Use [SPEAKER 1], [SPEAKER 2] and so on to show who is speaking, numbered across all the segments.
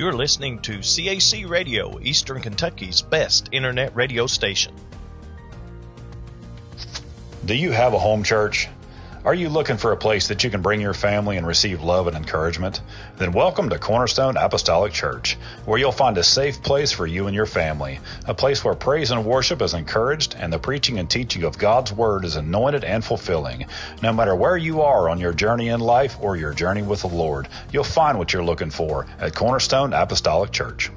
[SPEAKER 1] You're listening to CAC Radio, Eastern Kentucky's best internet radio station.
[SPEAKER 2] Do you have a home church? Are you looking for a place that you can bring your family and receive love and encouragement? Then welcome to Cornerstone Apostolic Church, where you'll find a safe place for you and your family, a place where praise and worship is encouraged and the preaching and teaching of God's Word is anointed and fulfilling. No matter where you are on your journey in life or your journey with the Lord, you'll find what you're looking for at Cornerstone Apostolic Church.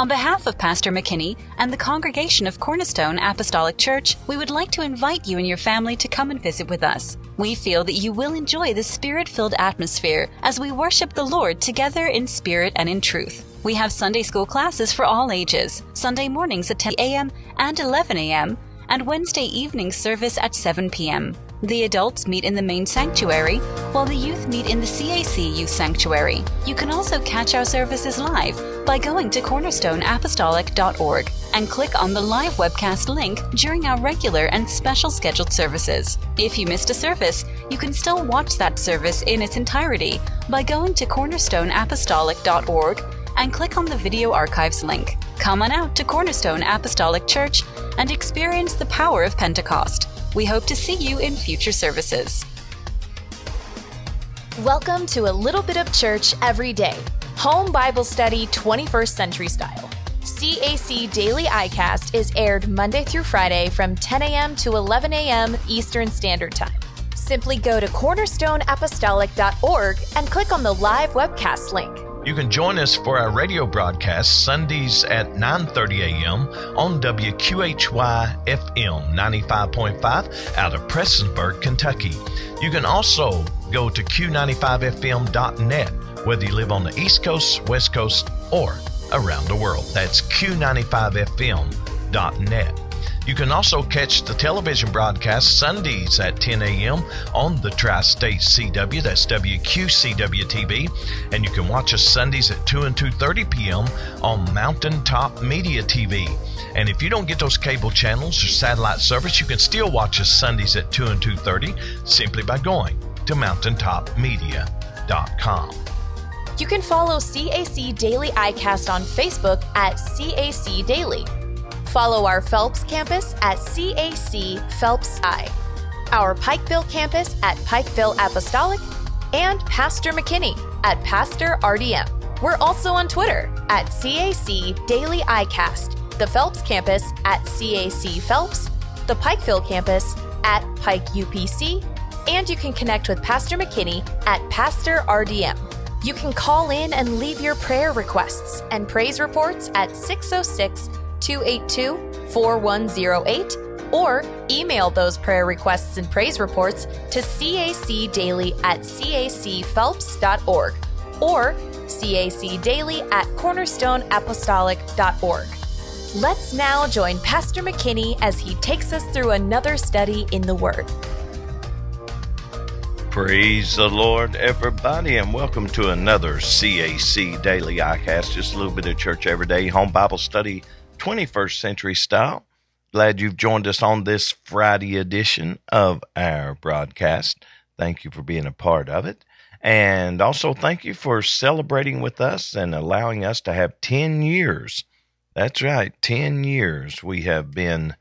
[SPEAKER 3] On behalf of Pastor McKinney and the congregation of Cornerstone Apostolic Church, we would like to invite you and your family to come and visit with us. We feel that you will enjoy the spirit filled atmosphere as we worship the Lord together in spirit and in truth. We have Sunday school classes for all ages, Sunday mornings at 10 a.m. and 11 a.m., and Wednesday evening service at 7 p.m. The adults meet in the main sanctuary, while the youth meet in the CAC Youth Sanctuary. You can also catch our services live by going to cornerstoneapostolic.org and click on the live webcast link during our regular and special scheduled services. If you missed a service, you can still watch that service in its entirety by going to cornerstoneapostolic.org and click on the video archives link. Come on out to Cornerstone Apostolic Church and experience the power of Pentecost. We hope to see you in future services.
[SPEAKER 4] Welcome to a little bit of church every day. Home Bible Study 21st Century Style. CAC Daily iCast is aired Monday through Friday from 10 a.m. to 11 a.m. Eastern Standard Time. Simply go to cornerstoneapostolic.org and click on the live webcast link.
[SPEAKER 1] You can join us for our radio broadcast Sundays at 9:30 a.m. on WQHY FM 95.5 out of Prestonsburg, Kentucky. You can also go to q95fm.net whether you live on the East Coast, West Coast, or around the world. That's q95fm.net. You can also catch the television broadcast Sundays at 10 a.m. on the Tri State CW, that's WQCW TV, and you can watch us Sundays at 2 and 2:30 p.m. on Mountaintop Media TV. And if you don't get those cable channels or satellite service, you can still watch us Sundays at 2 and 2:30 simply by going to mountaintopmedia.com.
[SPEAKER 4] You can follow CAC Daily iCast on Facebook at CAC Daily. Follow our Phelps campus at CAC Phelps I, our Pikeville campus at Pikeville Apostolic, and Pastor McKinney at Pastor RDM. We're also on Twitter at CAC Daily iCast, the Phelps campus at CAC Phelps, the Pikeville campus at Pike UPC, and you can connect with Pastor McKinney at Pastor RDM. You can call in and leave your prayer requests and praise reports at 606 282 4108 or email those prayer requests and praise reports to cacdaily at cacphelps.org or cacdaily at cornerstoneapostolic.org. Let's now join Pastor McKinney as he takes us through another study in the Word.
[SPEAKER 1] Praise the Lord, everybody, and welcome to another CAC Daily iCast. Just a little bit of church every day, home Bible study, 21st century style. Glad you've joined us on this Friday edition of our broadcast. Thank you for being a part of it. And also, thank you for celebrating with us and allowing us to have 10 years. That's right, 10 years we have been.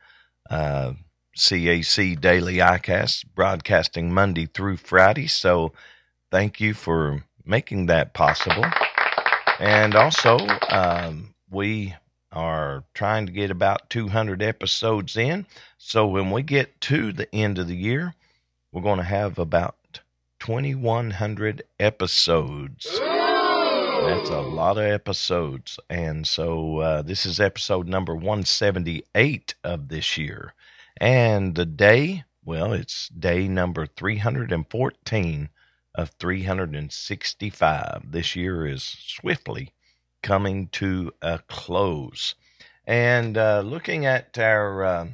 [SPEAKER 1] Uh, CAC Daily iCast, broadcasting Monday through Friday. So thank you for making that possible. And also, um, we are trying to get about 200 episodes in. So when we get to the end of the year, we're going to have about 2,100 episodes. That's a lot of episodes. And so uh, this is episode number 178 of this year. And the day, well, it's day number 314 of 365. This year is swiftly coming to a close. And uh, looking at our uh,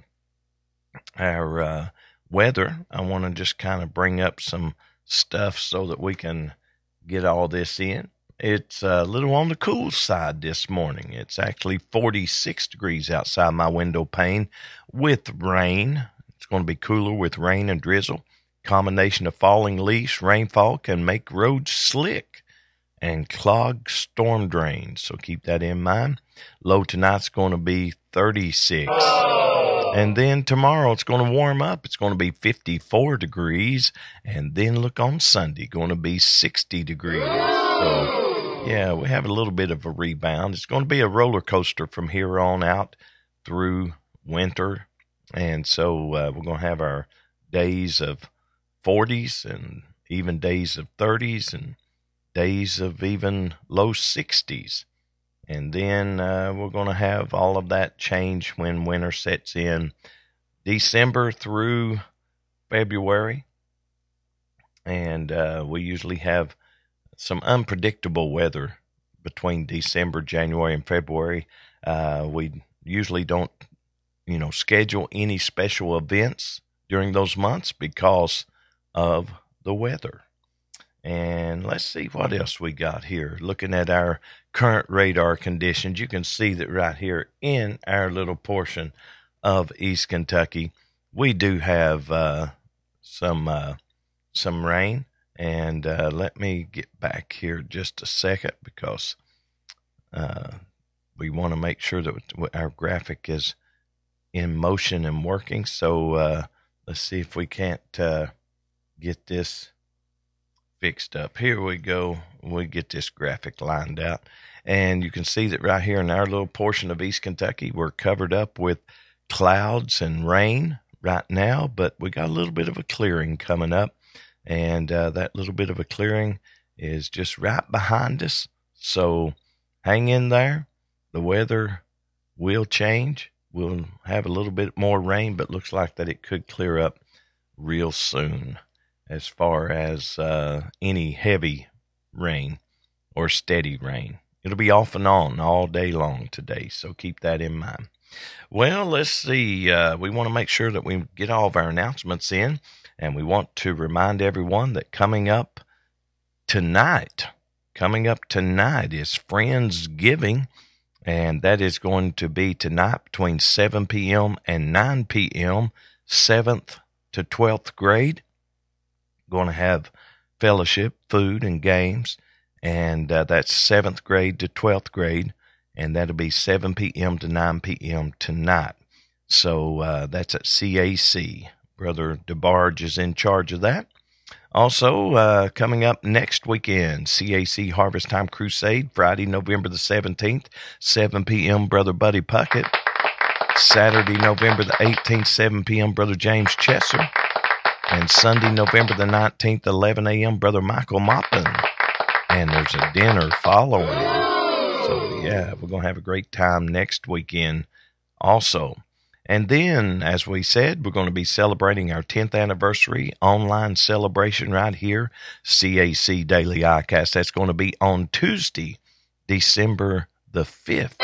[SPEAKER 1] our uh, weather, I want to just kind of bring up some stuff so that we can get all this in. It's a little on the cool side this morning. It's actually 46 degrees outside my window pane with rain. It's going to be cooler with rain and drizzle. Combination of falling leaves, rainfall can make roads slick. and clog storm drains. So keep that in mind. Low tonight's going to be 36. And then tomorrow it's going to warm up. It's going to be 54 degrees. And then look on Sunday, going to be 60 degrees. So, yeah, we have a little bit of a rebound. It's going to be a roller coaster from here on out through winter. And so uh, we're going to have our days of 40s and even days of 30s and days of even low 60s. And then uh, we're going to have all of that change when winter sets in December through February. And uh, we usually have some unpredictable weather between December, January, and February. Uh, we usually don't, you know, schedule any special events during those months because of the weather. And let's see what else we got here. Looking at our current radar conditions, you can see that right here in our little portion of East Kentucky, we do have uh, some uh, some rain. And uh, let me get back here just a second because uh, we want to make sure that our graphic is in motion and working. So uh, let's see if we can't uh, get this fixed up. Here we go. We get this graphic lined out. And you can see that right here in our little portion of East Kentucky, we're covered up with clouds and rain right now, but we got a little bit of a clearing coming up. And uh, that little bit of a clearing is just right behind us. So hang in there. The weather will change. We'll have a little bit more rain, but looks like that it could clear up real soon as far as uh, any heavy rain or steady rain. It'll be off and on all day long today, so keep that in mind. Well, let's see. Uh, we want to make sure that we get all of our announcements in, and we want to remind everyone that coming up tonight, coming up tonight is Friendsgiving, and that is going to be tonight between 7 p.m. and 9 p.m., 7th to 12th grade going to have fellowship, food, and games. And uh, that's seventh grade to 12th grade. And that'll be 7 p.m. to 9 p.m. tonight. So uh, that's at CAC. Brother DeBarge is in charge of that. Also, uh, coming up next weekend, CAC Harvest Time Crusade, Friday, November the 17th, 7 p.m., Brother Buddy Puckett. Saturday, November the 18th, 7 p.m., Brother James Chesser. And Sunday, November the 19th, 11 a.m., Brother Michael Moppin. And there's a dinner following. So, yeah, we're going to have a great time next weekend also. And then, as we said, we're going to be celebrating our 10th anniversary online celebration right here, CAC Daily ICAST. That's going to be on Tuesday, December the 5th.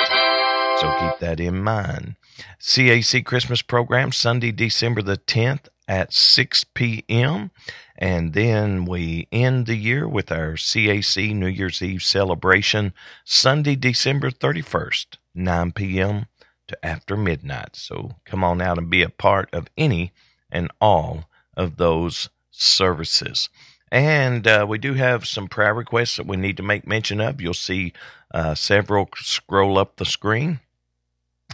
[SPEAKER 1] So keep that in mind. CAC Christmas program, Sunday, December the 10th at 6 p.m. And then we end the year with our CAC New Year's Eve celebration, Sunday, December 31st, 9 p.m. to after midnight. So come on out and be a part of any and all of those services. And uh, we do have some prayer requests that we need to make mention of. You'll see uh, several scroll up the screen,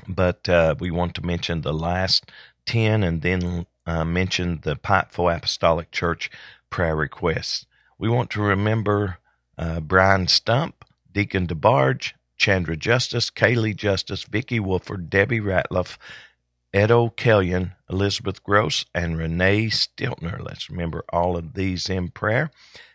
[SPEAKER 1] but uh, we want to mention the last 10 and then uh, mentioned the Pikeville Apostolic Church prayer requests. We want to remember uh, Brian Stump, Deacon DeBarge, Chandra Justice, Kaylee Justice, Vicky Wolford, Debbie Ratliff, Edo Kellyan, Elizabeth Gross, and Renee Stiltner. Let's remember all of these in prayer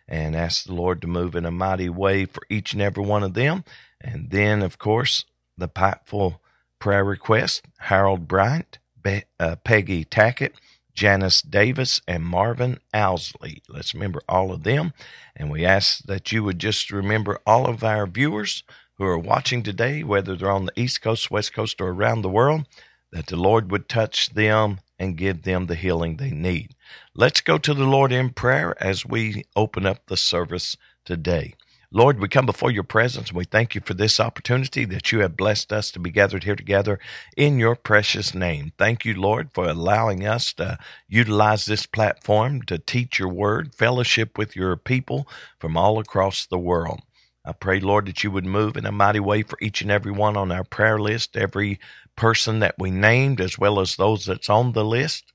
[SPEAKER 1] and ask the Lord to move in a mighty way for each and every one of them. And then, of course, the Pikeville prayer request Harold Bryant, Be- uh, Peggy Tackett, Janice Davis, and Marvin Owsley. Let's remember all of them. And we ask that you would just remember all of our viewers who are watching today, whether they're on the East Coast, West Coast, or around the world, that the Lord would touch them and give them the healing they need. Let's go to the Lord in prayer as we open up the service today. Lord, we come before your presence and we thank you for this opportunity that you have blessed us to be gathered here together in your precious name. Thank you, Lord, for allowing us to utilize this platform to teach your word, fellowship with your people from all across the world. I pray, Lord, that you would move in a mighty way for each and every one on our prayer list, every person that we named, as well as those that's on the list,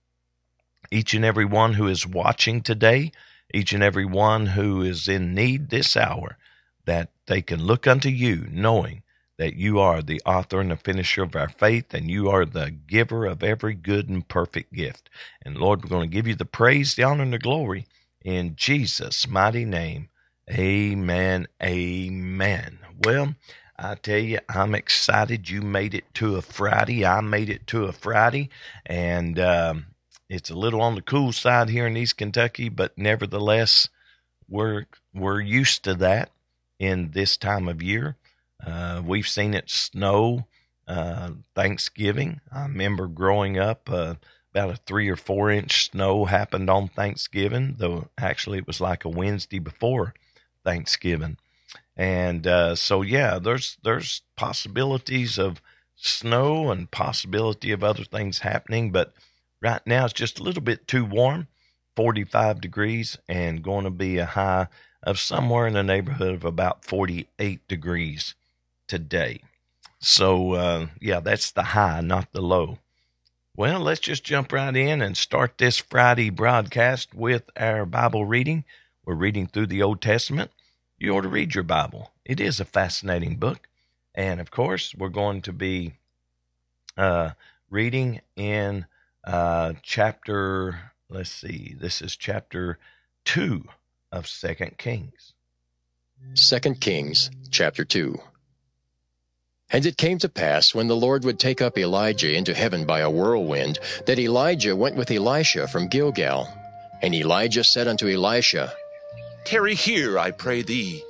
[SPEAKER 1] each and every one who is watching today, each and every one who is in need this hour, that they can look unto you, knowing that you are the author and the finisher of our faith, and you are the giver of every good and perfect gift. And Lord, we're going to give you the praise, the honor, and the glory in Jesus' mighty name. Amen. Amen. Well, I tell you, I'm excited. You made it to a Friday. I made it to a Friday, and um, it's a little on the cool side here in East Kentucky, but nevertheless, we're we're used to that in this time of year. Uh, we've seen it snow uh, Thanksgiving. I remember growing up. Uh, about a three or four inch snow happened on Thanksgiving, though actually it was like a Wednesday before Thanksgiving. And uh, so, yeah, there's there's possibilities of snow and possibility of other things happening, but right now it's just a little bit too warm, 45 degrees, and going to be a high of somewhere in the neighborhood of about 48 degrees today. So, uh, yeah, that's the high, not the low. Well, let's just jump right in and start this Friday broadcast with our Bible reading. We're reading through the Old Testament you ought to read your Bible. It is a fascinating book. And of course, we're going to be uh, reading in uh, chapter, let's see, this is chapter 2 of Second Kings.
[SPEAKER 5] Second Kings, chapter 2. And it came to pass, when the Lord would take up Elijah into heaven by a whirlwind, that Elijah went with Elisha from Gilgal. And Elijah said unto Elisha,
[SPEAKER 6] Tarry here, I pray thee,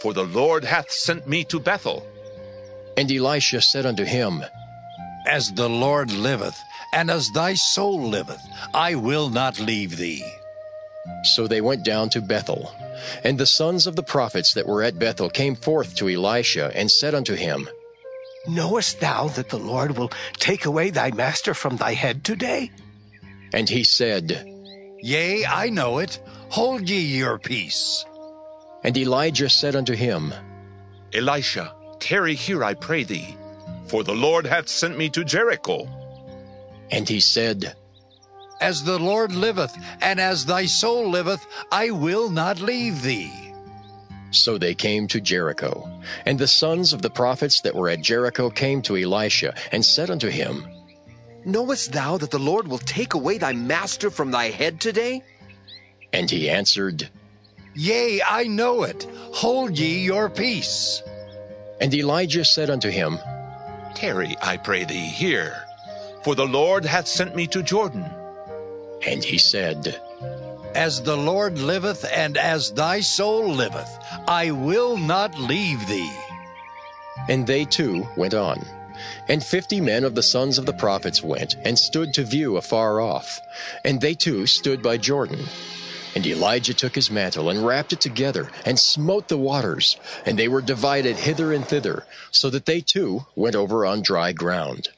[SPEAKER 6] for the Lord hath sent me to Bethel.
[SPEAKER 5] And Elisha said unto him,
[SPEAKER 7] As the Lord liveth, and as thy soul liveth, I will not leave thee.
[SPEAKER 5] So they went down to Bethel. And the sons of the prophets that were at Bethel came forth to Elisha, and said unto him,
[SPEAKER 8] Knowest thou that the Lord will take away thy master from thy head today?
[SPEAKER 5] And he said,
[SPEAKER 7] Yea, I know it. Hold ye your peace.
[SPEAKER 5] And Elijah said unto him,
[SPEAKER 6] Elisha, tarry here, I pray thee, for the Lord hath sent me to Jericho.
[SPEAKER 5] And he said,
[SPEAKER 7] As the Lord liveth, and as thy soul liveth, I will not leave thee.
[SPEAKER 5] So they came to Jericho. And the sons of the prophets that were at Jericho came to Elisha, and said unto him,
[SPEAKER 8] Knowest thou that the Lord will take away thy master from thy head today?
[SPEAKER 5] And he answered,
[SPEAKER 7] Yea, I know it. Hold ye your peace.
[SPEAKER 5] And Elijah said unto him,
[SPEAKER 6] Tarry, I pray thee, here, for the Lord hath sent me to Jordan.
[SPEAKER 5] And he said,
[SPEAKER 7] As the Lord liveth, and as thy soul liveth, I will not leave thee.
[SPEAKER 5] And they too went on. And fifty men of the sons of the prophets went, and stood to view afar off. And they too stood by Jordan. And Elijah took his mantle and wrapped it together and smote the waters, and they were divided hither and thither, so that they too went over on dry ground.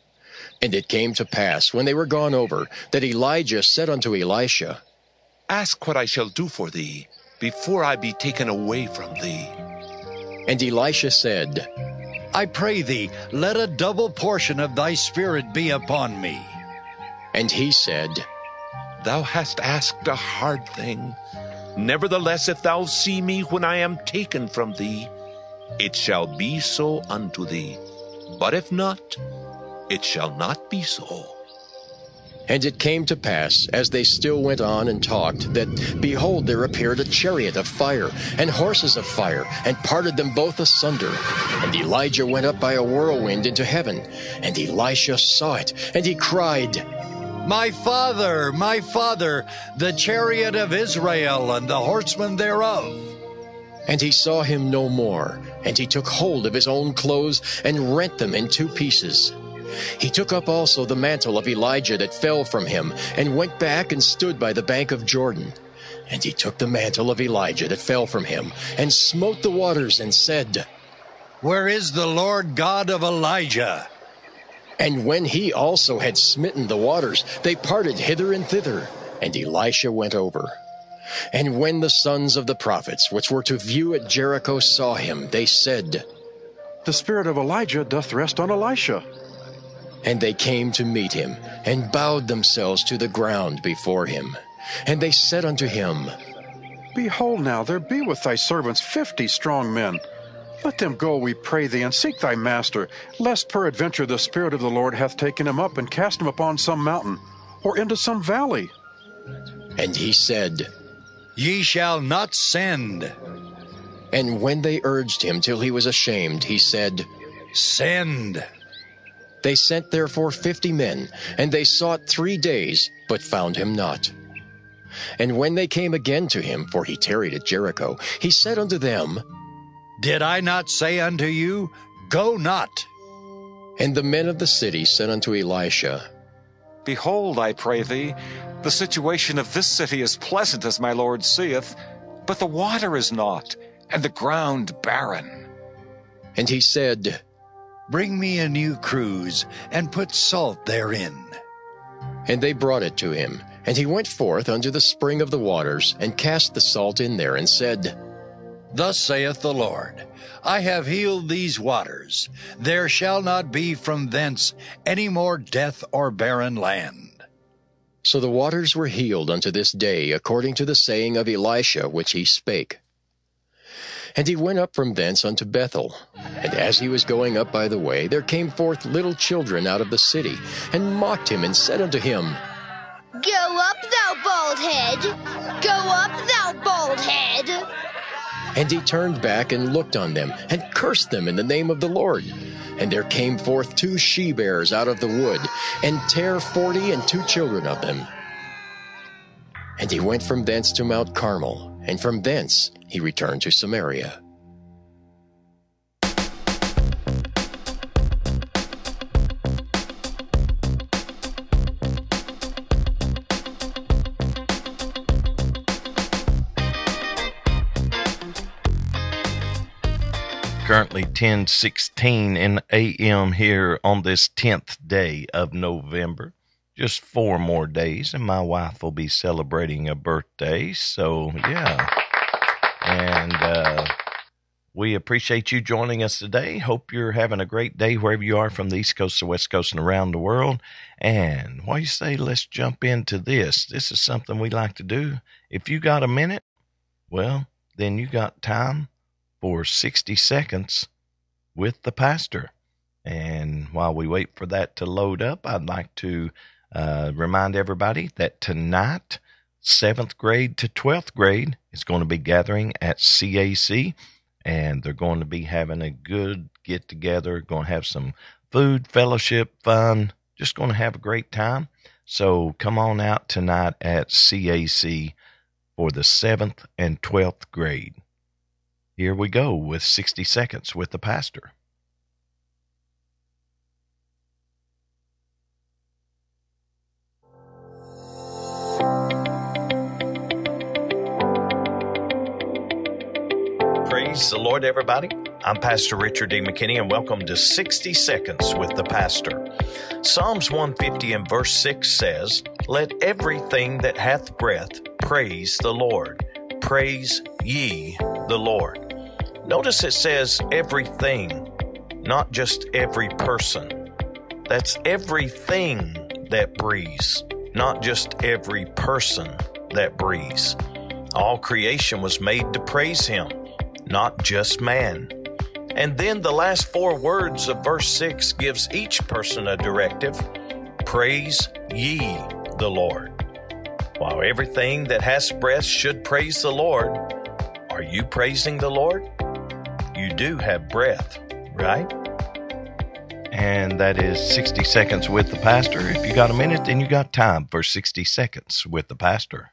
[SPEAKER 5] And it came to pass, when they were gone over, that Elijah said unto Elisha,
[SPEAKER 6] Ask what I shall do for thee, before I be taken away from thee.
[SPEAKER 5] And Elisha said,
[SPEAKER 7] I pray thee, let a double portion of thy spirit be upon me.
[SPEAKER 5] And he said,
[SPEAKER 6] Thou hast asked a hard thing. Nevertheless, if thou see me when I am taken from thee, it shall be so unto thee. But if not, it shall not be so.
[SPEAKER 5] And it came to pass, as they still went on and talked, that, behold, there appeared a chariot of fire, and horses of fire, and parted them both asunder. And Elijah went up by a whirlwind into heaven. And Elisha saw it, and he cried,
[SPEAKER 7] My father, my father, the chariot of Israel, and the horsemen thereof.
[SPEAKER 5] And he saw him no more, and he took hold of his own clothes, and rent them in two pieces. He took up also the mantle of Elijah that fell from him, and went back and stood by the bank of Jordan. And he took the mantle of Elijah that fell from him, and smote the waters, and said,
[SPEAKER 7] Where is the Lord God of Elijah?
[SPEAKER 5] And when he also had smitten the waters, they parted hither and thither, and Elisha went over. And when the sons of the prophets, which were to view at Jericho, saw him, they said,
[SPEAKER 9] The spirit of Elijah doth rest on Elisha.
[SPEAKER 5] And they came to meet him, and bowed themselves to the ground before him. And they said unto him,
[SPEAKER 9] Behold, now there be with thy servants fifty strong men. Let them go, we pray thee, and seek thy master, lest peradventure the Spirit of the Lord hath taken him up and cast him upon some mountain, or into some valley.
[SPEAKER 5] And he said,
[SPEAKER 7] Ye shall not send.
[SPEAKER 5] And when they urged him till he was ashamed, he said,
[SPEAKER 7] Send.
[SPEAKER 5] They sent therefore fifty men, and they sought three days, but found him not. And when they came again to him, for he tarried at Jericho, he said unto them,
[SPEAKER 7] Did I not say unto you, Go not?
[SPEAKER 5] And the men of the city said unto Elisha,
[SPEAKER 10] Behold, I pray thee, the situation of this city is pleasant as my Lord seeth, but the water is not, and the ground barren.
[SPEAKER 5] And he said,
[SPEAKER 7] Bring me a new cruse, and put salt therein.
[SPEAKER 5] And they brought it to him. And he went forth unto the spring of the waters, and cast the salt in there, and said,
[SPEAKER 7] Thus saith the Lord, I have healed these waters. There shall not be from thence any more death or barren land.
[SPEAKER 5] So the waters were healed unto this day, according to the saying of Elisha which he spake. And he went up from thence unto Bethel. And as he was going up by the way, there came forth little children out of the city, and mocked him, and said unto him,
[SPEAKER 11] Go up, thou bald head! Go up, thou bald head!
[SPEAKER 5] And he turned back and looked on them, and cursed them in the name of the Lord. And there came forth two she bears out of the wood, and tare forty and two children of them. And he went from thence to Mount Carmel, and from thence he returned to Samaria.
[SPEAKER 1] Currently 10:16 in AM here on this 10th day of November. Just four more days and my wife will be celebrating a birthday. So, yeah. And uh we appreciate you joining us today. Hope you're having a great day wherever you are from the East Coast to West Coast and around the world. And why you say let's jump into this? This is something we like to do. If you got a minute, well, then you got time for 60 seconds with the pastor. And while we wait for that to load up, I'd like to uh, remind everybody that tonight, seventh grade to 12th grade is going to be gathering at CAC and they're going to be having a good get together, going to have some food, fellowship, fun, just going to have a great time. So come on out tonight at CAC for the seventh and 12th grade. Here we go with 60 seconds with the pastor. Praise the Lord, everybody. I'm Pastor Richard D. McKinney, and welcome to 60 Seconds with the Pastor. Psalms 150 and verse 6 says, Let everything that hath breath praise the Lord. Praise ye the Lord. Notice it says everything, not just every person. That's everything that breathes, not just every person that breathes. All creation was made to praise him, not just man. And then the last four words of verse 6 gives each person a directive Praise ye the Lord. While everything that has breath should praise the Lord, are you praising the Lord? You do have breath, right? And that is 60 seconds with the pastor. If you got a minute, then you got time for 60 seconds with the pastor.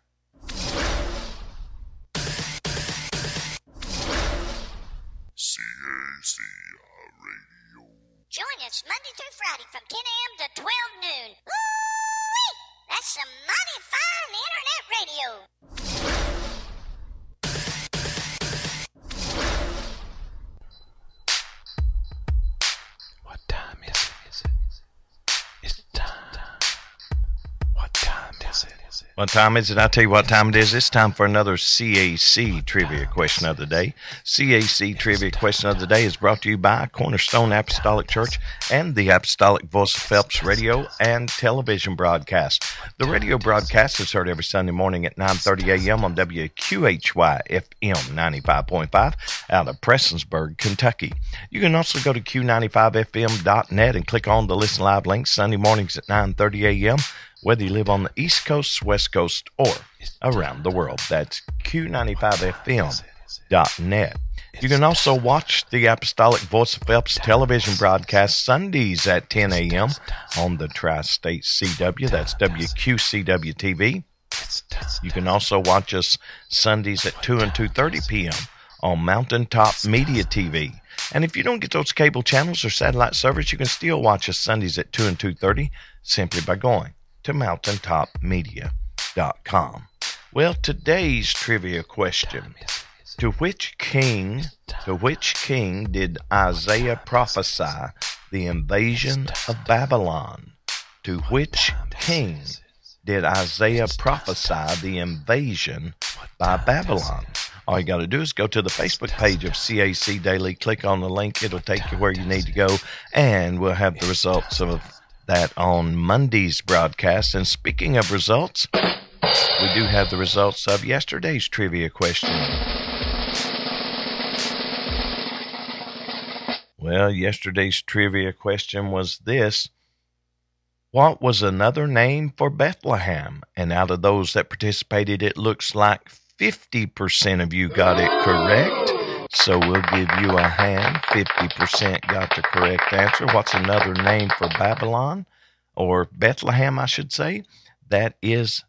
[SPEAKER 11] Join us Monday through Friday from 10 a.m. to 12 noon. Ooh-wee! That's some mighty fine internet radio.
[SPEAKER 1] Is it? Is it? It's time. What time is it? Is it? I'll tell you what time it is. It's time for another CAC Trivia Question of the Day. CAC Trivia Question of the Day is brought to you by Cornerstone Apostolic Church and the Apostolic Voice of Phelps radio and television broadcast. The radio broadcast is heard every Sunday morning at 9.30 a.m. on WQHY FM 95.5 out of Prestonsburg, Kentucky. You can also go to Q95FM.net and click on the Listen Live link Sunday mornings at 9.30 a.m whether you live on the East Coast, West Coast, or around the world. That's Q95FM.net. You can also watch the Apostolic Voice of Phelps television broadcast Sundays at 10 a.m. on the Tri-State CW. That's WQCW TV. You can also watch us Sundays at 2 and 2.30 p.m. on Mountaintop Media TV. And if you don't get those cable channels or satellite service, you can still watch us Sundays at 2 and 2.30 simply by going to mountaintopmedia.com. Well, today's trivia question. To which king, to which king did Isaiah prophesy the invasion of Babylon? To which king did Isaiah prophesy the invasion by Babylon? All you got to do is go to the Facebook page of CAC Daily, click on the link, it'll take you where you need to go, and we'll have the results of that on Monday's broadcast. And speaking of results, we do have the results of yesterday's trivia question. Well, yesterday's trivia question was this What was another name for Bethlehem? And out of those that participated, it looks like 50% of you got it correct. So we'll give you a hand. 50% got the correct answer. What's another name for Babylon? Or Bethlehem, I should say. That is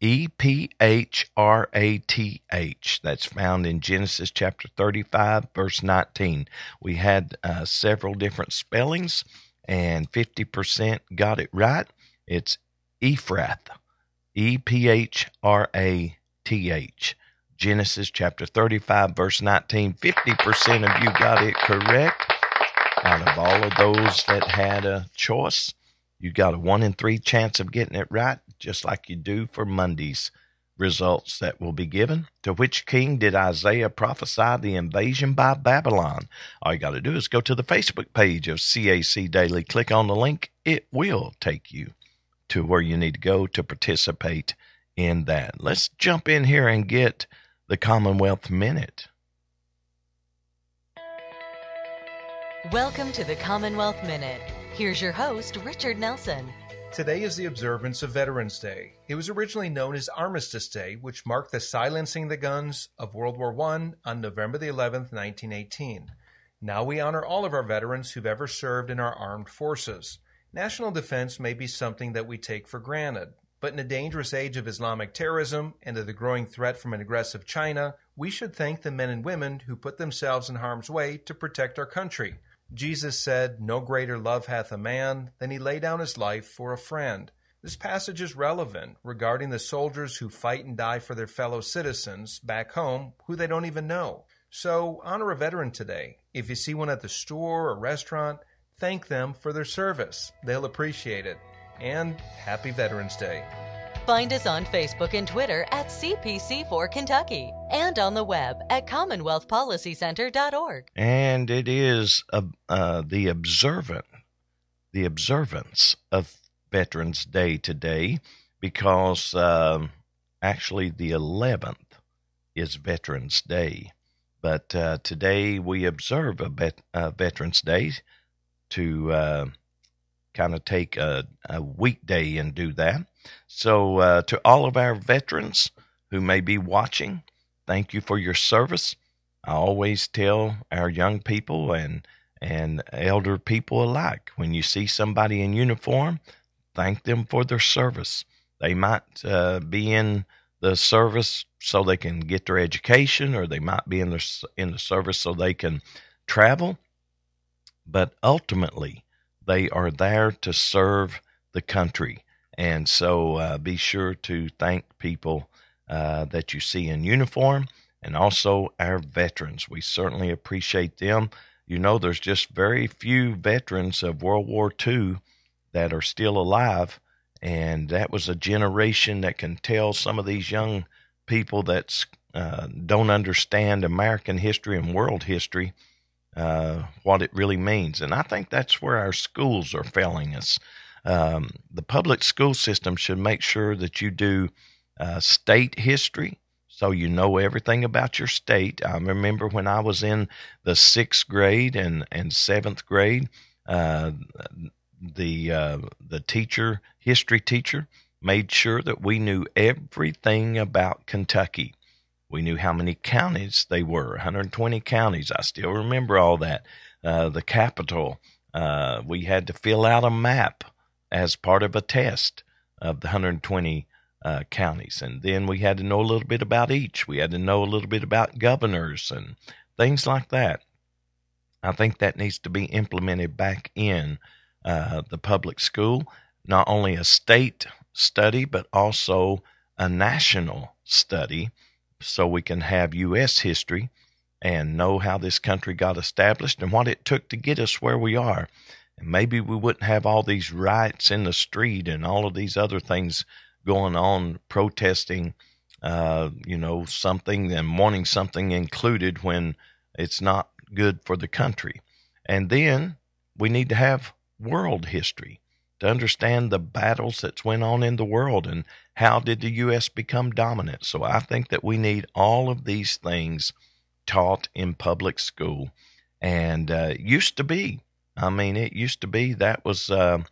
[SPEAKER 1] E P H R A T H. That's found in Genesis chapter 35, verse 19. We had uh, several different spellings, and 50% got it right. It's Ephrath. E P H R A T H. Genesis chapter 35, verse 19. 50% of you got it correct. Out of all of those that had a choice, you got a one in three chance of getting it right, just like you do for Monday's results that will be given. To which king did Isaiah prophesy the invasion by Babylon? All you got to do is go to the Facebook page of CAC Daily, click on the link. It will take you to where you need to go to participate in that. Let's jump in here and get the Commonwealth Minute.
[SPEAKER 12] Welcome to the Commonwealth Minute. Here's your host, Richard Nelson.
[SPEAKER 13] Today is the observance of Veterans Day. It was originally known as Armistice Day, which marked the silencing the guns of World War I on November the 11th, 1918. Now we honor all of our veterans who've ever served in our armed forces. National defense may be something that we take for granted, but in a dangerous age of Islamic terrorism and of the growing threat from an aggressive China, we should thank the men and women who put themselves in harm's way to protect our country. Jesus said, No greater love hath a man than he lay down his life for a friend. This passage is relevant regarding the soldiers who fight and die for their fellow citizens back home who they don't even know. So honor a veteran today. If you see one at the store or restaurant, thank them for their service. They'll appreciate it and happy Veterans Day.
[SPEAKER 12] Find us on Facebook and Twitter at CPC4 Kentucky and on the web at CommonwealthPolicyCenter.org.
[SPEAKER 1] And it is uh, uh, the observant, the observance of Veterans Day today because um, actually the 11th is Veterans Day. But uh, today we observe a vet, Veterans Day to uh, kind of take a, a weekday and do that. So, uh, to all of our veterans who may be watching, thank you for your service. I always tell our young people and and elder people alike when you see somebody in uniform, thank them for their service. They might uh, be in the service so they can get their education, or they might be in the in the service so they can travel. But ultimately, they are there to serve the country. And so uh, be sure to thank people uh, that you see in uniform and also our veterans. We certainly appreciate them. You know, there's just very few veterans of World War II that are still alive. and that was a generation that can tell some of these young people that uh, don't understand American history and world history uh, what it really means. And I think that's where our schools are failing us. Um, the public school system should make sure that you do uh, state history so you know everything about your state. I remember when I was in the sixth grade and, and seventh grade, uh, the uh, the teacher, history teacher, made sure that we knew everything about Kentucky. We knew how many counties they were 120 counties. I still remember all that. Uh, the capital. Uh, we had to fill out a map as part of a test of the 120 uh, counties. And then we had to know a little bit about each. We had to know a little bit about governors and things like that. I think that needs to be implemented back in uh, the public school, not only a state study, but also a national study so we can have U.S. history and know how this country got established and what it took to get us where we are. And maybe we wouldn't have all these riots in the street and all of these other things going on, protesting, uh, you know, something and wanting something included when it's not good for the country. And then we need to have world history to understand the battles that's went on in the world and how did the U.S. become dominant. So I think that we need all of these things taught in public school. And uh, used to be, I mean, it used to be that was uh,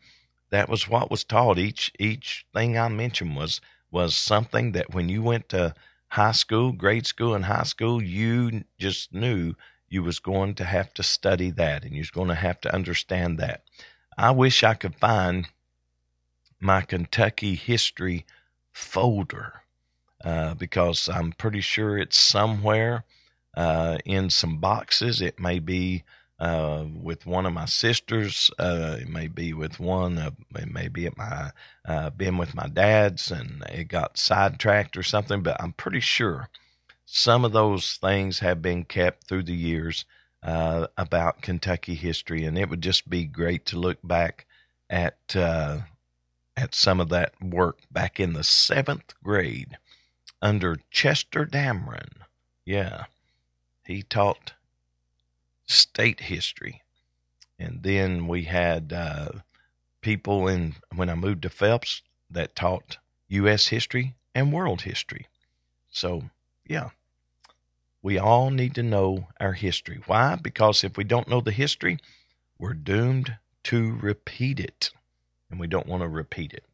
[SPEAKER 1] that was what was taught. Each each thing I mentioned was was something that when you went to high school, grade school, and high school, you just knew you was going to have to study that and you was going to have to understand that. I wish I could find my Kentucky history folder uh, because I'm pretty sure it's somewhere uh, in some boxes. It may be uh, with one of my sisters. Uh, it may be with one. it may be at my uh, been with my dad's, and it got sidetracked or something. But I'm pretty sure some of those things have been kept through the years uh, about Kentucky history, and it would just be great to look back at uh, at some of that work back in the seventh grade under Chester Dameron. Yeah, he taught state history, and then we had uh, people in when I moved to Phelps that taught U.S. history and world history. So yeah, we all need to know our history. Why? Because if we don't know the history, we're doomed to repeat it. And we don't want to repeat it.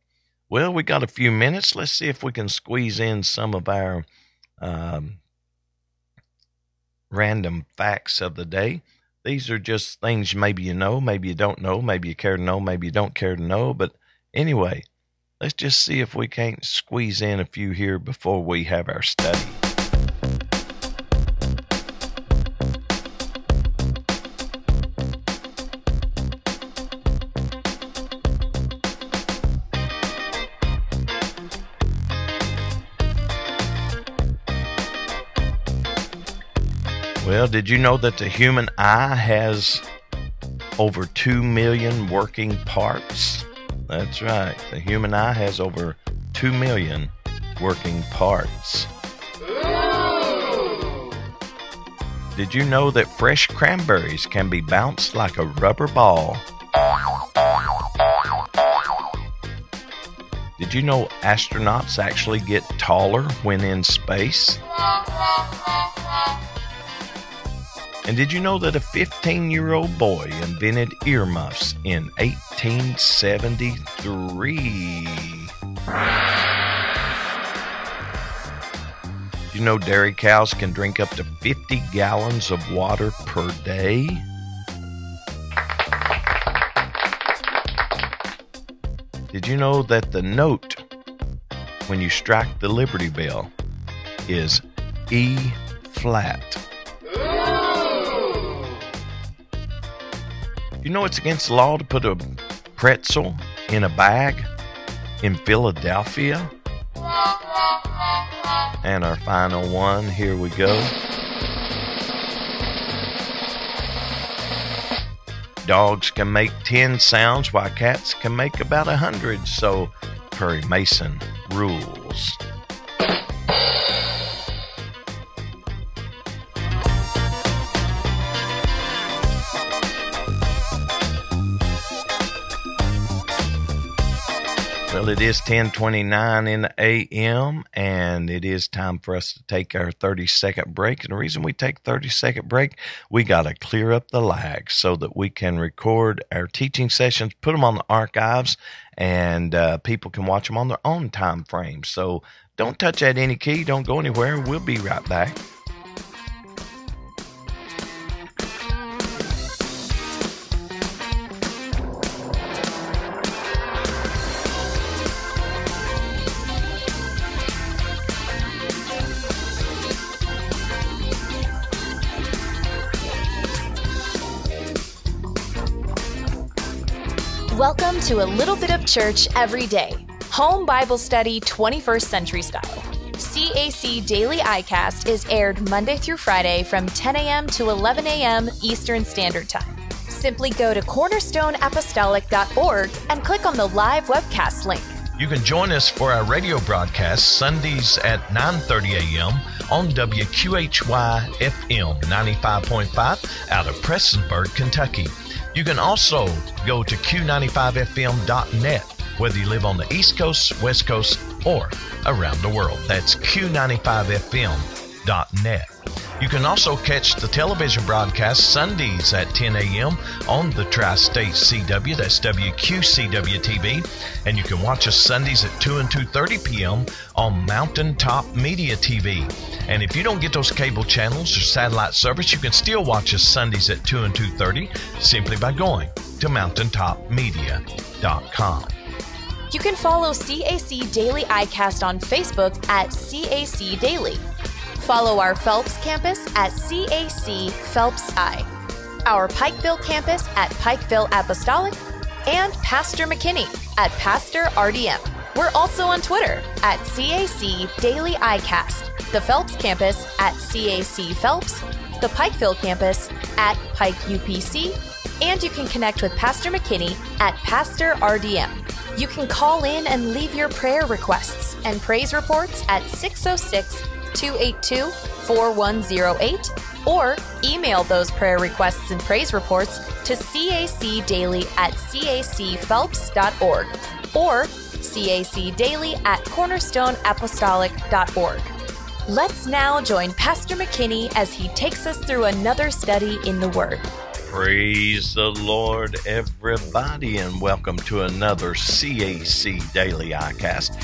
[SPEAKER 1] Well, we got a few minutes. Let's see if we can squeeze in some of our um, random facts of the day. These are just things maybe you know, maybe you don't know, maybe you care to know, maybe you don't care to know. But anyway, let's just see if we can't squeeze in a few here before we have our study. Well, did you know that the human eye has over 2 million working parts? That's right. The human eye has over 2 million working parts. Did you know that fresh cranberries can be bounced like a rubber ball? Did you know astronauts actually get taller when in space? And did you know that a 15 year old boy invented earmuffs in 1873? you know dairy cows can drink up to 50 gallons of water per day? Did you know that the note when you strike the Liberty Bell is E flat? You know it's against the law to put a pretzel in a bag in Philadelphia? And our final one, here we go. Dogs can make 10 sounds while cats can make about a 100. So Perry Mason rules. Well, it is 1029 in the AM, and it is time for us to take our 30 second break. And the reason we take 30 second break, we got to clear up the lag so that we can record our teaching sessions, put them on the archives, and uh, people can watch them on their own time frame. So don't touch that any key. Don't go anywhere. We'll be right back.
[SPEAKER 4] To a little bit of church every day. Home Bible Study 21st Century Style. CAC Daily iCast is aired Monday through Friday from 10 a.m. to 11 a.m. Eastern Standard Time. Simply go to cornerstoneapostolic.org and click on the live webcast link.
[SPEAKER 1] You can join us for our radio broadcast Sundays at 9:30 a.m. on WQHY FM 95.5 out of Prestonsburg, Kentucky. You can also go to Q95FM.net, whether you live on the East Coast, West Coast, or around the world. That's Q95FM.net. You can also catch the television broadcast Sundays at 10 a.m. on the Tri State CW, that's WQCW TV, and you can watch us Sundays at 2 and 2:30 p.m. on Mountaintop Media TV. And if you don't get those cable channels or satellite service, you can still watch us Sundays at 2 and 2:30 simply by going to mountaintopmedia.com.
[SPEAKER 4] You can follow CAC Daily iCast on Facebook at CAC Daily. Follow our Phelps campus at CAC Phelps I, our Pikeville campus at Pikeville Apostolic, and Pastor McKinney at Pastor RDM. We're also on Twitter at CAC Daily iCast, the Phelps campus at CAC Phelps, the Pikeville campus at Pike UPC, and you can connect with Pastor McKinney at Pastor RDM. You can call in and leave your prayer requests and praise reports at 606 282 4108 or email those prayer requests and praise reports to cacdaily at cacphelps.org or cacdaily at cornerstoneapostolic.org. Let's now join Pastor McKinney as he takes us through another study in the Word.
[SPEAKER 1] Praise the Lord, everybody, and welcome to another CAC Daily iCast.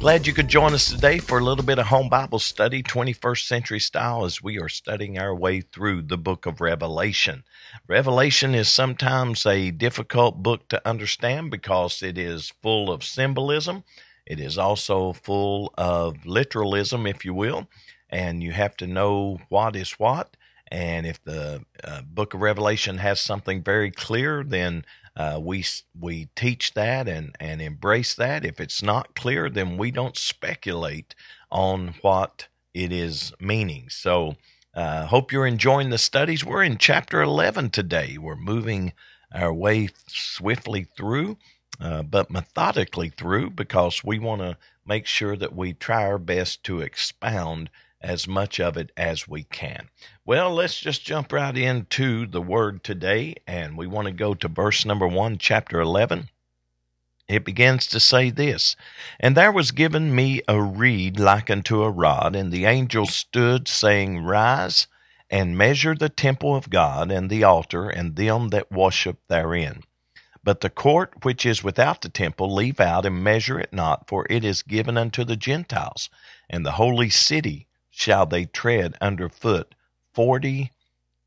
[SPEAKER 1] Glad you could join us today for a little bit of home Bible study, 21st century style, as we are studying our way through the book of Revelation. Revelation is sometimes a difficult book to understand because it is full of symbolism. It is also full of literalism, if you will, and you have to know what is what. And if the uh, book of Revelation has something very clear, then uh, we we teach that and and embrace that. If it's not clear, then we don't speculate on what it is meaning. So, uh, hope you're enjoying the studies. We're in chapter 11 today. We're moving our way swiftly through, uh, but methodically through, because we want to make sure that we try our best to expound as much of it as we can. Well, let's just jump right into the word today, and we want to go to verse number one, chapter 11. It begins to say this And there was given me a reed like unto a rod, and the angel stood, saying, Rise and measure the temple of God, and the altar, and them that worship therein. But the court which is without the temple leave out, and measure it not, for it is given unto the Gentiles, and the holy city shall they tread under foot forty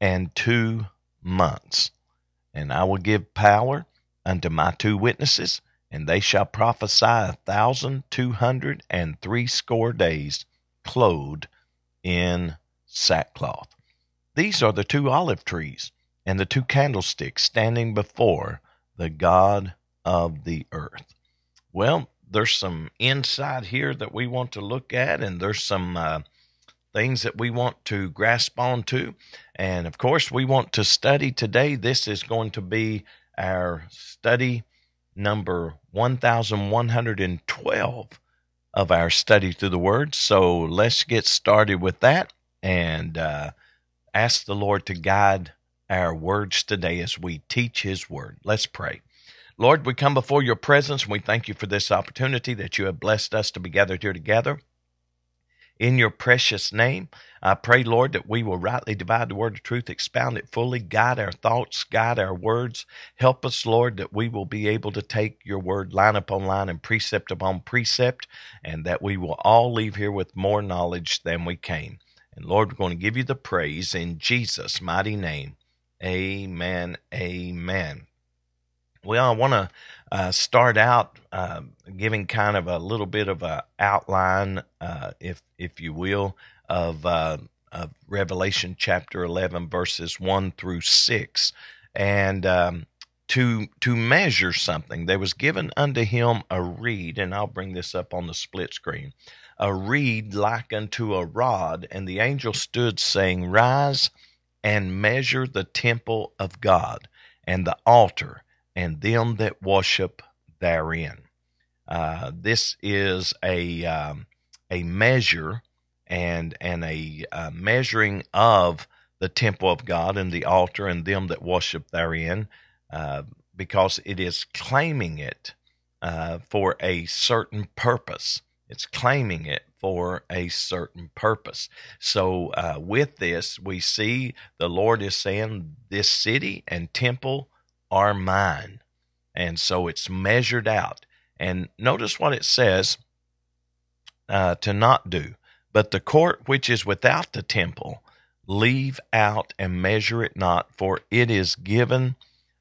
[SPEAKER 1] and two months. And I will give power unto my two witnesses, and they shall prophesy a thousand two hundred and threescore days, clothed in sackcloth. These are the two olive trees and the two candlesticks standing before the God of the earth. Well, there's some insight here that we want to look at, and there's some uh, things that we want to grasp onto. And of course, we want to study today. This is going to be our study number 1112 of our study through the Word. So let's get started with that and uh, ask the Lord to guide our words today as we teach His Word. Let's pray. Lord, we come before your presence and we thank you for this opportunity that you have blessed us to be gathered here together. In your precious name, I pray, Lord, that we will rightly divide the word of truth, expound it fully, guide our thoughts, guide our words. Help us, Lord, that we will be able to take your word line upon line and precept upon precept, and that we will all leave here with more knowledge than we came. And Lord, we're going to give you the praise in Jesus' mighty name. Amen. Amen. Well, I want to uh, start out uh, giving kind of a little bit of a outline, uh, if if you will, of, uh, of Revelation chapter eleven, verses one through six, and um, to to measure something. There was given unto him a reed, and I'll bring this up on the split screen. A reed like unto a rod, and the angel stood saying, Rise and measure the temple of God and the altar and them that worship therein. Uh, this is a um, a measure and and a uh, measuring of the temple of God and the altar and them that worship therein, uh, because it is claiming it uh, for a certain purpose. It's claiming it for a certain purpose. So, uh, with this, we see the Lord is saying, This city and temple are mine. And so it's measured out. And notice what it says uh, to not do. But the court which is without the temple, leave out and measure it not, for it is given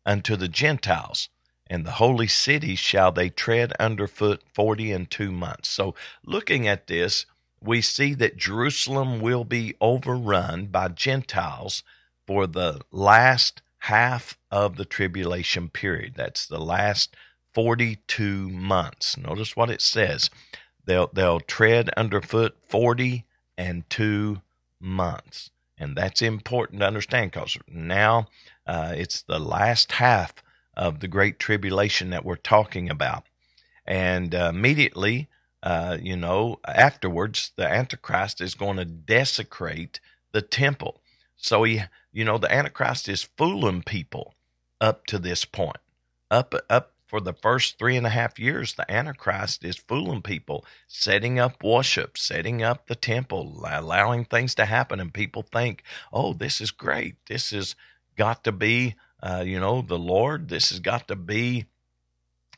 [SPEAKER 1] unto the Gentiles. And the holy city shall they tread underfoot forty and two months. So, looking at this, we see that Jerusalem will be overrun by Gentiles for the last half of the tribulation period. That's the last 42 months. Notice what it says. They'll they'll tread underfoot 40 and 2 months. And that's important to understand because now uh, it's the last half of the great tribulation that we're talking about. And uh, immediately, uh, you know, afterwards, the Antichrist is going to desecrate the temple. So he you know, the Antichrist is fooling people up to this point. Up, up for the first three and a half years, the Antichrist is fooling people, setting up worship, setting up the temple, allowing things to happen, and people think, "Oh, this is great. This has got to be, uh, you know, the Lord. This has got to be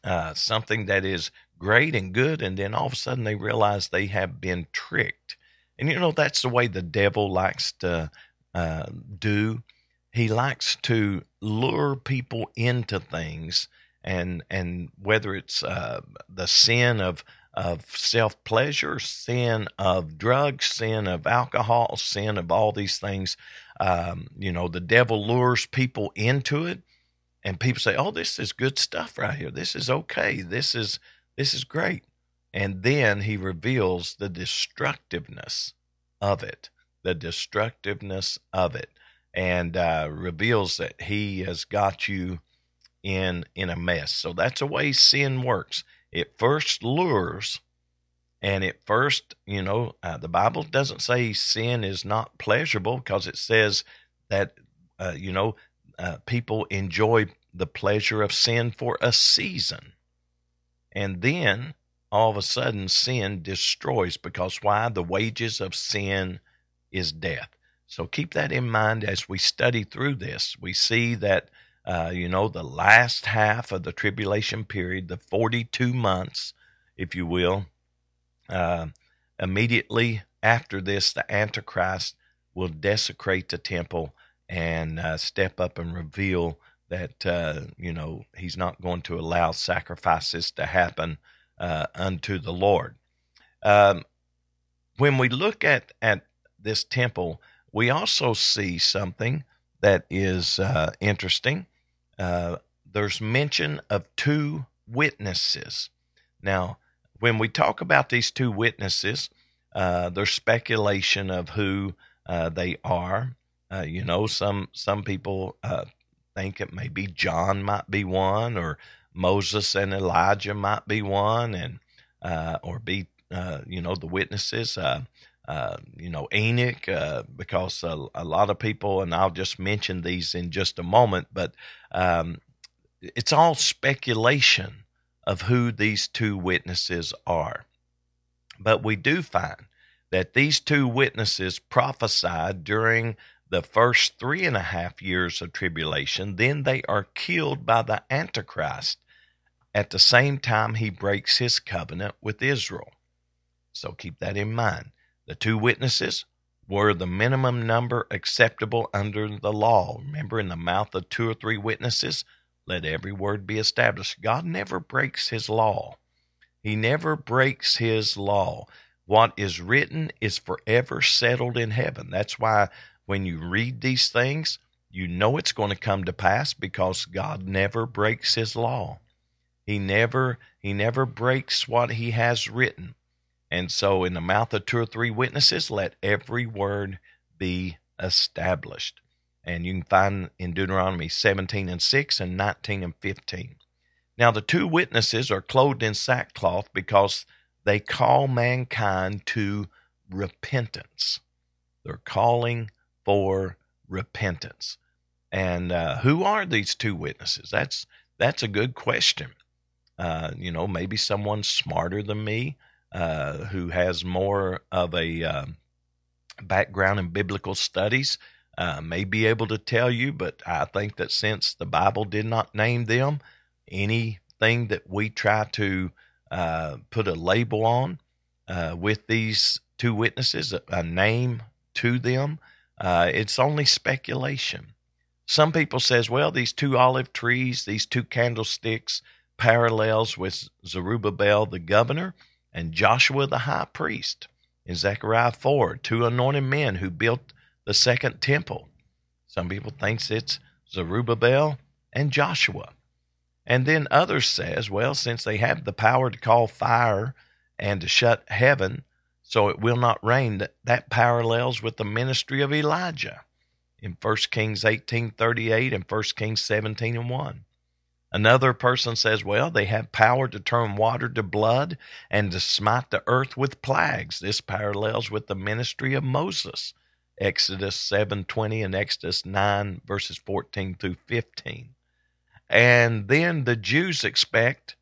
[SPEAKER 1] uh, something that is great and good." And then all of a sudden, they realize they have been tricked. And you know, that's the way the devil likes to uh, do. He likes to lure people into things, and and whether it's uh, the sin of of self pleasure, sin of drugs, sin of alcohol, sin of all these things. Um, you know, the devil lures people into it, and people say, "Oh, this is good stuff right here. This is okay. This is this is great." And then he reveals the destructiveness of it the destructiveness of it and uh, reveals that he has got you in in a mess. So that's the way sin works. It first lures, and it first, you know, uh, the Bible doesn't say sin is not pleasurable because it says that, uh, you know, uh, people enjoy the pleasure of sin for a season, and then all of a sudden sin destroys because why? The wages of sin is death. So keep that in mind as we study through this. We see that, uh, you know, the last half of the tribulation period, the 42 months, if you will, uh, immediately after this, the Antichrist will desecrate the temple and uh, step up and reveal that, uh, you know, he's not going to allow sacrifices to happen uh, unto the Lord. Um, when we look at, at this temple, we also see something that is uh, interesting. Uh, there's mention of two witnesses. Now, when we talk about these two witnesses, uh, there's speculation of who uh, they are. Uh, you know, some some people uh, think it may be John might be one, or Moses and Elijah might be one, and or be you know the witnesses. Uh, you know Enoch, uh, because a, a, lot of people, and I'll just mention these in just a moment, but um, it's all speculation of who these two witnesses are. But we do find that these two witnesses prophesied during the first three and a half years of tribulation. Then they are killed by the Antichrist at the same time he breaks his covenant with Israel. So keep that in mind. The two witnesses were the minimum number acceptable under the law. Remember, in the mouth of two or three witnesses, let every word be established. God never breaks his law. He never breaks his law. What is written is forever settled in heaven. That's why when you read these things, you know it's going to come to pass because God never breaks his law. He never he never breaks what he has written. And so in the mouth of two or three witnesses let every word be established. And you can find in Deuteronomy 17 and 6 and 19 and 15. Now the two witnesses are clothed in sackcloth because they call mankind to repentance. They're calling for repentance. And uh, who are these two witnesses? That's that's a good question. Uh, you know, maybe someone smarter than me uh, who has more of a um, background in biblical studies uh, may be able to tell you. But I think that since the Bible did not name them, anything that we try to uh, put a label on uh, with these two witnesses, a, a name to them, uh, it's only speculation. Some people says, well, these two olive trees, these two candlesticks, parallels with Zerubbabel the governor and Joshua the high priest. In Zechariah 4, two anointed men who built the second temple. Some people thinks it's Zerubbabel and Joshua. And then others says, well, since they have the power to call fire and to shut heaven so it will not rain, that, that parallels with the ministry of Elijah in 1 Kings 18:38 and 1 Kings 17 and 1. Another person says, well, they have power to turn water to blood and to smite the earth with plagues. This parallels with the ministry of Moses, Exodus 7:20 and Exodus 9 verses 14 through 15. And then the Jews expect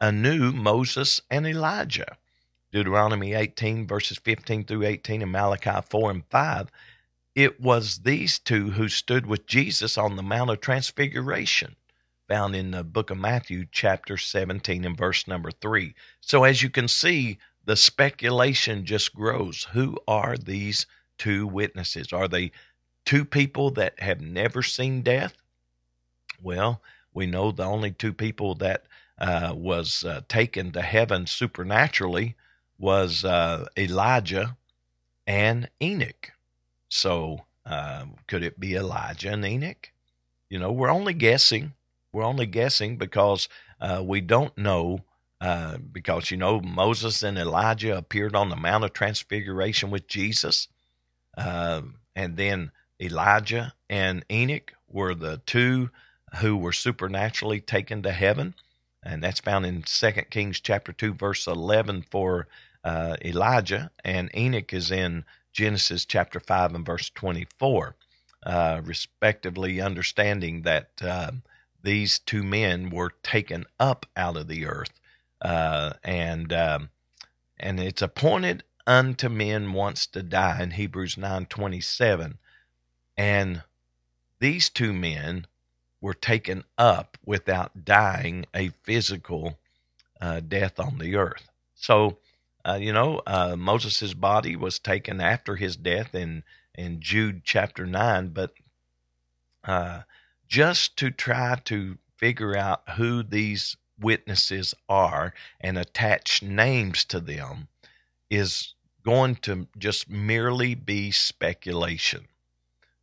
[SPEAKER 1] a new Moses and Elijah. Deuteronomy 18, verses 15 through 18, and Malachi 4 and 5. It was these two who stood with Jesus on the Mount of Transfiguration, found in the book of Matthew, chapter 17, and verse number 3. So, as you can see, the speculation just grows. Who are these two witnesses? Are they two people that have never seen death? Well, we know the only two people that uh, was uh, taken to heaven supernaturally was uh, Elijah and Enoch. So uh, could it be Elijah and Enoch? You know, we're only guessing. We're only guessing because uh, we don't know. Uh, because you know Moses and Elijah appeared on the Mount of Transfiguration with Jesus, and then Elijah and Enoch were the two who were supernaturally taken to heaven. And that's found in 2 Kings chapter 2, verse 11 for uh, Elijah. And Enoch is in Genesis chapter 5 and verse 24, uh, respectively, understanding that uh, these two men were taken up out of the earth. Uh, and um, and it's appointed unto men once to die in Hebrews 9:27 and these two men were taken up without dying a physical uh, death on the earth. So, uh, you know, uh, Moses' body was taken after his death in, in Jude chapter 9, but uh, just to try to figure out who these witnesses are and attach names to them is going to just merely be speculation.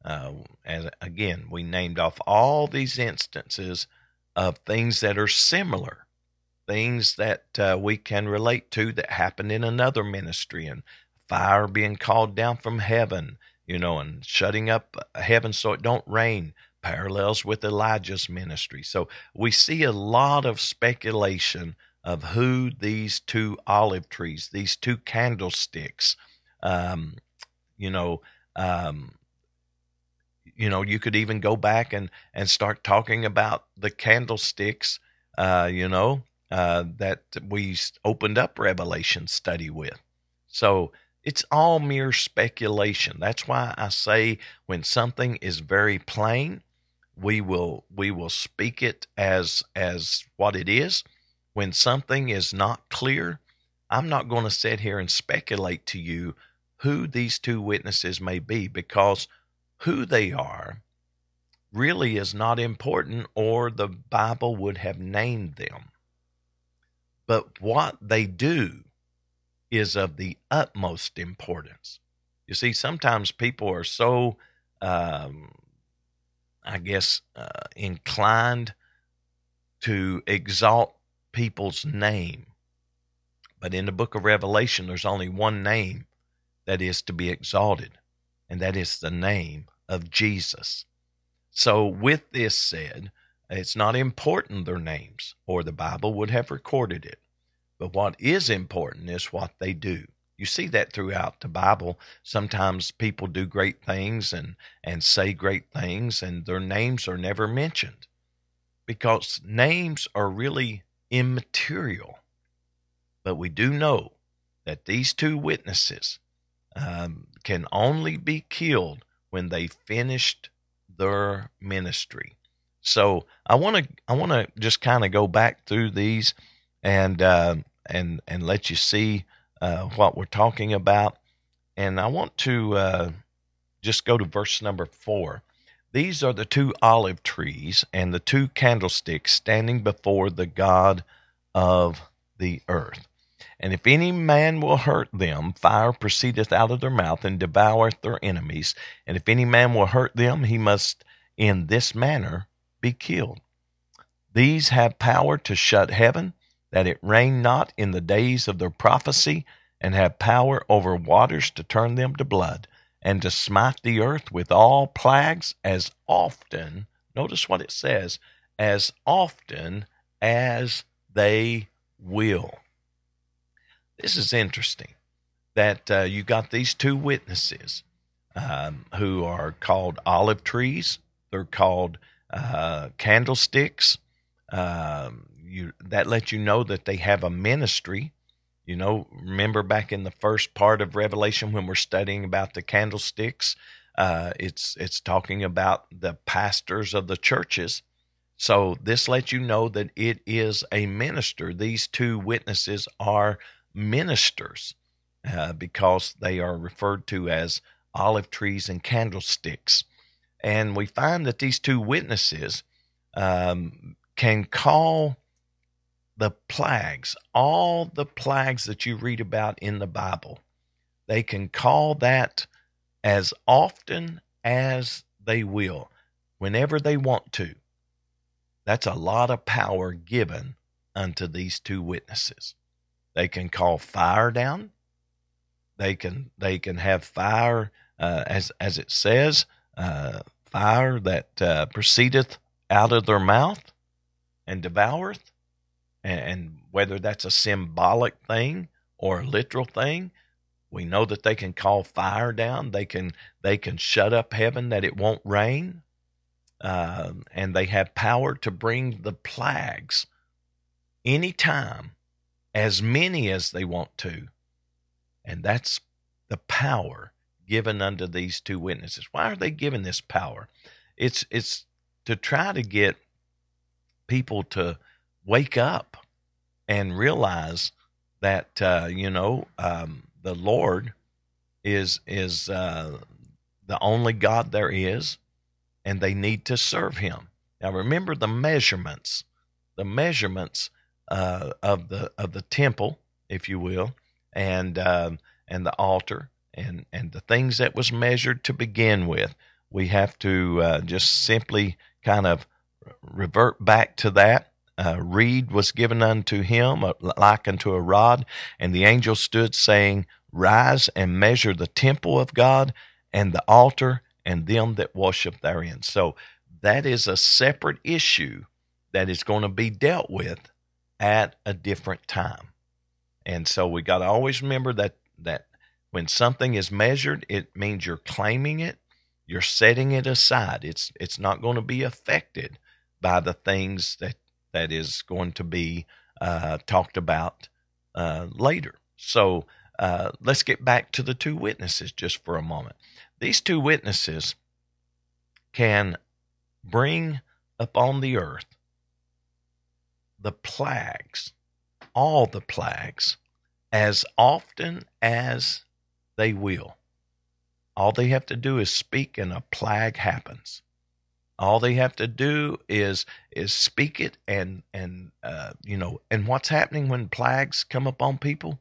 [SPEAKER 1] Uh, as again, we named off all these instances of things that are similar, things that uh, we can relate to that happened in another ministry, and fire being called down from heaven, you know, and shutting up heaven so it don't rain, parallels with Elijah's ministry. So we see a lot of speculation of who these two olive trees, these two candlesticks, um, you know, um, you know, you could even go back and and start talking about the candlesticks, uh, you know, uh, that we opened up Revelation study with. So it's all mere speculation. That's why I say when something is very plain, we will we will speak it as as what it is. When something is not clear, I'm not going to sit here and speculate to you who these two witnesses may be because who they are really is not important or the Bible would have named them. But what they do is of the utmost importance. You see, sometimes people are so, um, I guess, uh, inclined to exalt people's name. But in the book of Revelation, there's only one name that is to be exalted, and that is the name of Jesus. So, with this said, it's not important their names, or the Bible would have recorded it. But what is important is what they do. You see that throughout the Bible. Sometimes people do great things and, and say great things, and their names are never mentioned because names are really immaterial. But we do know that these two witnesses um, can only be killed when they finished their ministry. So I want to I want to just kind of go back through these and uh, and and let you see uh, what we're talking about. And I want to uh, just go to verse number four. These are the two olive trees and the two candlesticks standing before the God of the earth. And if any man will hurt them, fire proceedeth out of their mouth and devoureth their enemies. And if any man will hurt them, he must in this manner be killed. These have power to shut heaven, that it rain not in the days of their prophecy, and have power over waters to turn them to blood, and to smite the earth with all plagues as often, notice what it says, as often as they will. This is interesting that uh, you got these two witnesses um, who are called olive trees they're called uh, candlesticks. Um, you, that lets you know that they have a ministry. You know, remember back in the first part of Revelation when we're studying about the candlesticks, uh, it's it's talking about the pastors of the churches. So this lets you know that it is a minister. These two witnesses are ministers uh, because they are referred to as olive trees and candlesticks. And we find that these two witnesses um, can call the plagues, all the plagues that you read about in the Bible, they can call that as often as they will, whenever they want to. That's a lot of power given unto these two witnesses. They can call fire down. They can they can have fire uh, as as it says uh, fire that uh, proceedeth out of their mouth and devoureth, and, and whether that's a symbolic thing or a literal thing, we know that they can call fire down. They can they can shut up heaven that it won't rain, uh, and they have power to bring the plagues any time, as many as they want to, and that's the power given unto these two witnesses. Why are they given this power? It's it's to try to get people to wake up and realize that uh, you know um, the Lord is is uh, the only God there is, and they need to serve Him. Now remember the measurements, the measurements uh, of the of the temple, if you will, and um, and the altar, and and the things that was measured to begin with. We have to uh, just simply kind of revert back to that. Uh, reed was given unto him uh, like unto a rod, and the angel stood saying, Rise and measure the temple of God and the altar and them that worship therein. So that is a separate issue that is going to be dealt with at a different time. And so we got to always remember that that when something is measured, it means you're claiming it, you're setting it aside. It's it's not going to be affected by the things that that is going to be uh, talked about uh, later. So uh, let's get back to the two witnesses just for a moment. These two witnesses can bring upon the earth the plagues, all the plagues, as often as they will. All they have to do is speak, and a plague happens. All they have to do is is speak it, and and uh, you know, and what's happening when plagues come upon people?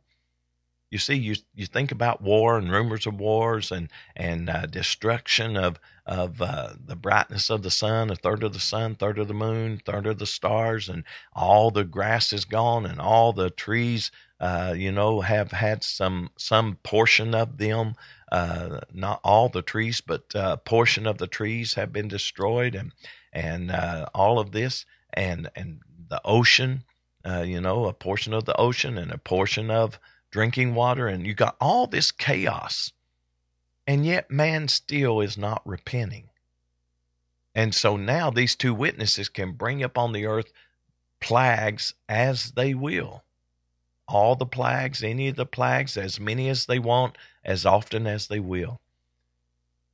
[SPEAKER 1] You see, you you think about war and rumors of wars and and uh, destruction of of uh, the brightness of the sun, a third of the sun, third of the moon, third of the stars, and all the grass is gone, and all the trees, uh, you know, have had some some portion of them, uh, not all the trees, but a uh, portion of the trees have been destroyed, and and uh, all of this, and and the ocean, you know, a portion of the ocean and a portion of drinking water, and you got all this chaos. And yet man still is not repenting. And so now these two witnesses can bring upon the earth plagues as they will. All the plagues, any of the plagues, as many as they want, as often as they will.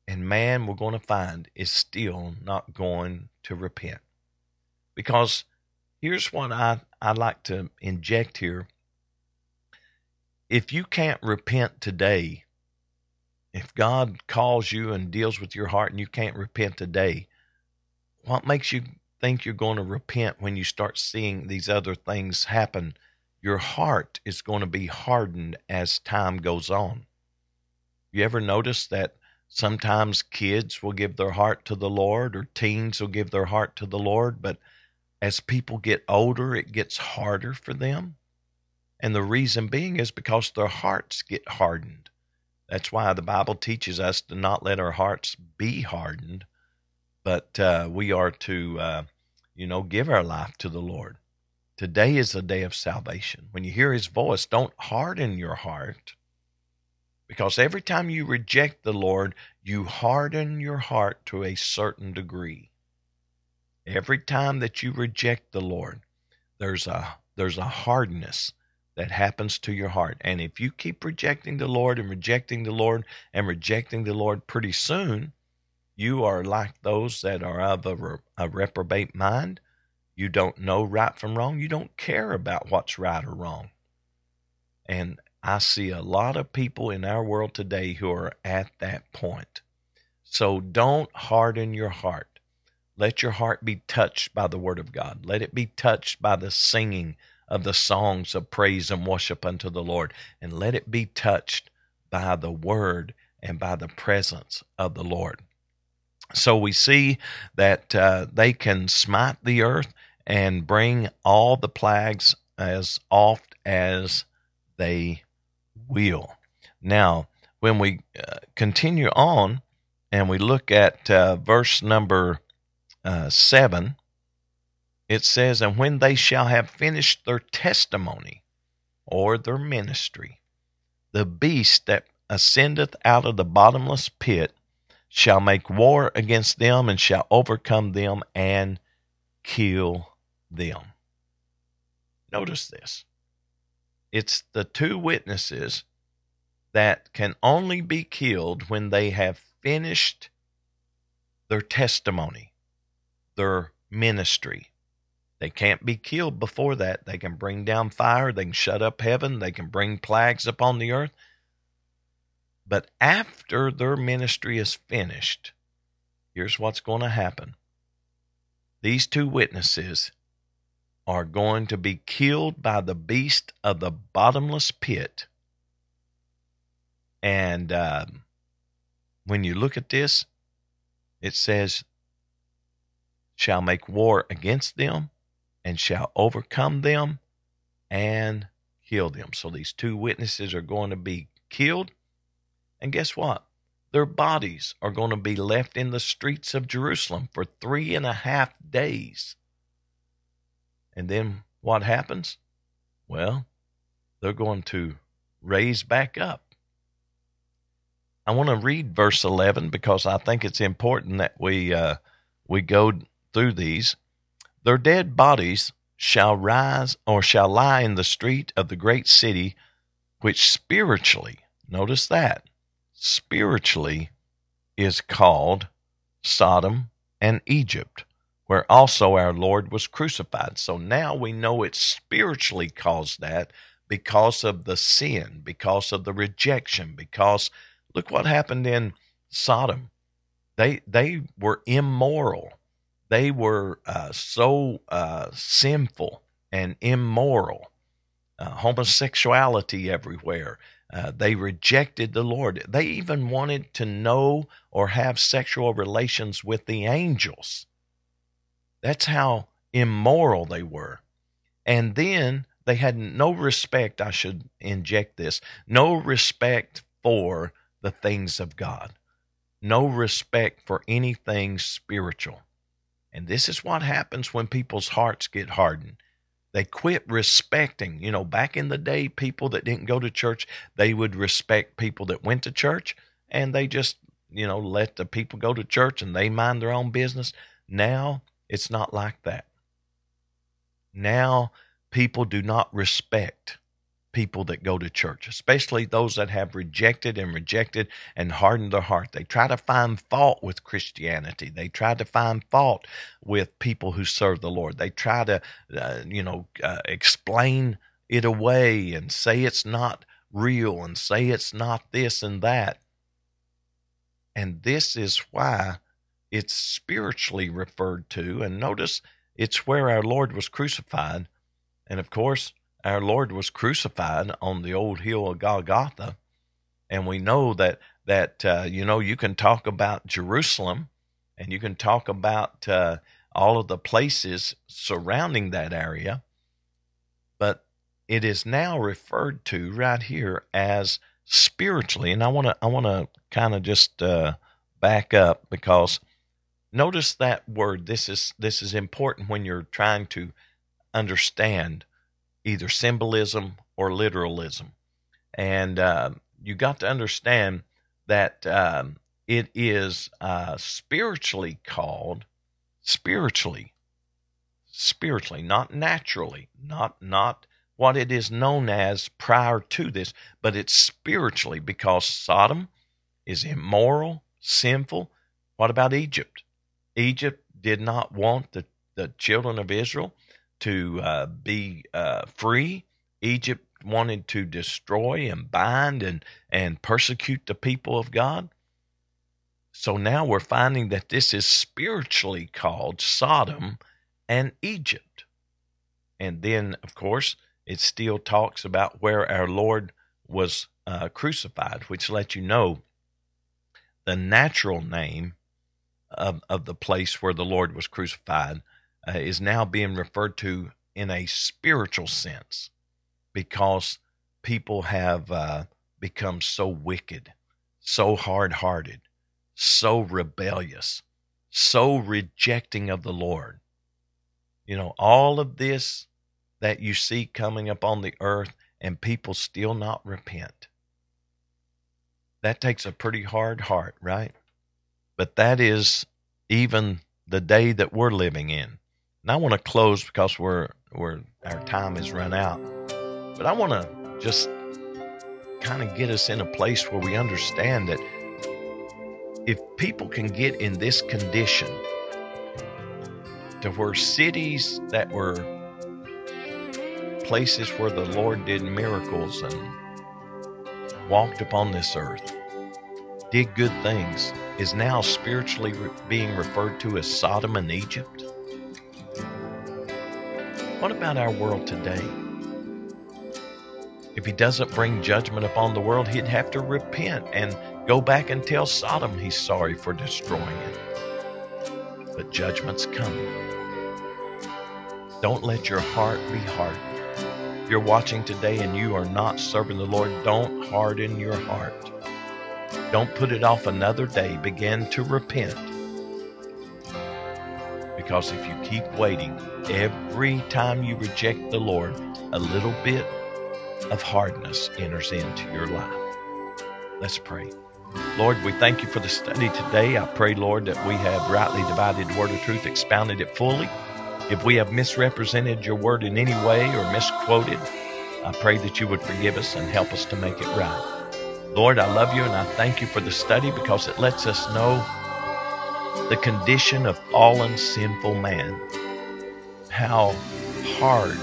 [SPEAKER 1] And man, we're going to find, is still not going to repent. Because here's what I, I like to inject here if you can't repent today, if God calls you and deals with your heart and you can't repent today, what makes you think you're going to repent when you start seeing these other things happen? Your heart is going to be hardened as time goes on. You ever notice that sometimes kids will give their heart to the Lord or teens will give their heart to the Lord, but as people get older, it gets harder for them? And the reason being is because their hearts get hardened. That's why the Bible teaches us to not let our hearts be hardened, but uh, we are to, uh, you know, give our life to the Lord. Today is a day of salvation. When you hear his voice, don't harden your heart. Because every time you reject the Lord, you harden your heart to a certain degree. Every time that you reject the Lord, there's a there's a hardness that happens to your heart. And if you keep rejecting the Lord and rejecting the Lord and rejecting the Lord pretty soon, you are like those that are of a, a reprobate mind. You don't know right from wrong. You don't care about what's right or wrong. And I see a lot of people in our world today who are at that point. So don't harden your heart. Let your heart be touched by the Word of God. Let it be touched by the singing of the songs of praise and worship unto the Lord, and let it be touched by the word and by the presence of the Lord. So we see that uh, they can smite the earth and bring all the plagues as oft as they will. Now, when we uh, continue on and we look at uh, verse number uh, 7, it says, And when they shall have finished their testimony or their ministry, the beast that ascendeth out of the bottomless pit shall make war against them and shall overcome them and kill them. Notice this. It's the two witnesses that can only be killed when they have finished their testimony, their ministry. They can't be killed before that. They can bring down fire, they can shut up heaven, they can bring plagues upon the earth. But after their ministry is finished, here's what's going to happen. These two witnesses are going to be killed by the beast of the bottomless pit. And uh, when you look at this, it says, shall make war against them and shall overcome them and kill them. So these two witnesses are going to be killed. And guess what? their bodies are going to be left in the streets of Jerusalem for three and a half days. And then what happens? Well, they're going to raise back up. I want to read verse 11 because I think it's important that we uh, we go through these. Their dead bodies shall rise or shall lie in the street of the great city, which spiritually, notice that, spiritually is called Sodom and Egypt, where also our Lord was crucified. So now we know it spiritually caused that because of the sin, because of the rejection, because look what happened in Sodom. They they were immoral. They were uh, so uh, sinful and immoral. Uh, homosexuality everywhere. Uh, they rejected the Lord. They even wanted to know or have sexual relations with the angels. That's how immoral they were. And then they had no respect, I should inject this, no respect for the things of God, no respect for anything spiritual. And this is what happens when people's hearts get hardened. They quit respecting. You know, back in the day, people that didn't go to church, they would respect people that went to church and they just, you know, let the people go to church and they mind their own business. Now it's not like that. Now people do not respect people that go to church, especially those that have rejected and rejected and hardened their heart. They try to find fault with Christianity. They try to find fault with people who serve the Lord. They try to, uh, you know, uh, explain it away and say it's not real and say it's not this and that. And this is why it's spiritually referred to. And notice it's where our Lord was crucified and of course, our Lord was crucified on the old hill of Golgotha. And we know that, that uh, you know, you can talk about Jerusalem and you can talk about uh, all of the places surrounding that area. But it is now referred to right here as spiritually. And I want to I want to kind of just uh, back up because notice that word. This is this is important when you're trying to understand either symbolism or literalism. And uh, you got to understand that um, it is uh, spiritually called spiritually, spiritually, not naturally, not not what it is known as prior to this, but it's spiritually because Sodom is immoral, sinful. What about Egypt? Egypt did not want the, the children of Israel to uh, be uh, free. Egypt wanted to destroy and bind and, and persecute the people of God. So now we're finding that this is spiritually called Sodom and Egypt. And then, of course, it still talks about where our Lord was uh, crucified, which lets you know the natural name of, of the place where the Lord was crucified uh, is now being referred to in a spiritual sense because people have uh, become so wicked, so hard hearted, so rebellious, so rejecting of the Lord. You know, all of this that you see coming up on the earth and people still not repent. That takes a pretty hard heart, right? But that is even the day that we're living in. And I want to close because we're we're our time has run out. But I want to just kind of get us in a place where we understand that if people can get in this condition to where cities that were places where the Lord did miracles and walked upon this earth, did good things, is now spiritually re- being referred to as Sodom and Egypt. What about our world today? If he doesn't bring judgment upon the world, he'd have to repent and go back and tell Sodom he's sorry for destroying it. But judgment's coming. Don't let your heart be hardened. If you're watching today and you are not serving the Lord, don't harden your heart. Don't put it off another day. Begin to repent. Because if you keep waiting, every time you reject the Lord, a little bit of hardness enters into your life. Let's pray. Lord, we thank you for the study today. I pray, Lord, that we have rightly divided the word of truth, expounded it fully. If we have misrepresented your word in any way or misquoted, I pray that you would forgive us and help us to make it right. Lord, I love you and I thank you for the study because it lets us know the condition of fallen, sinful man, how hard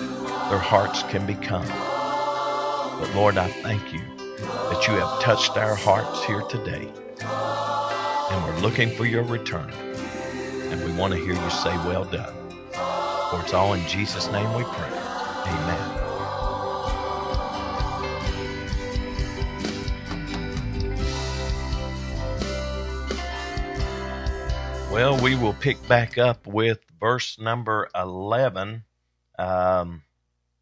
[SPEAKER 1] their hearts can become. But Lord, I thank you that you have touched our hearts here today. And we're looking for your return. And we want to hear you say, Well done. For it's all in Jesus' name we pray. Amen. Well, we will pick back up with verse number 11 um,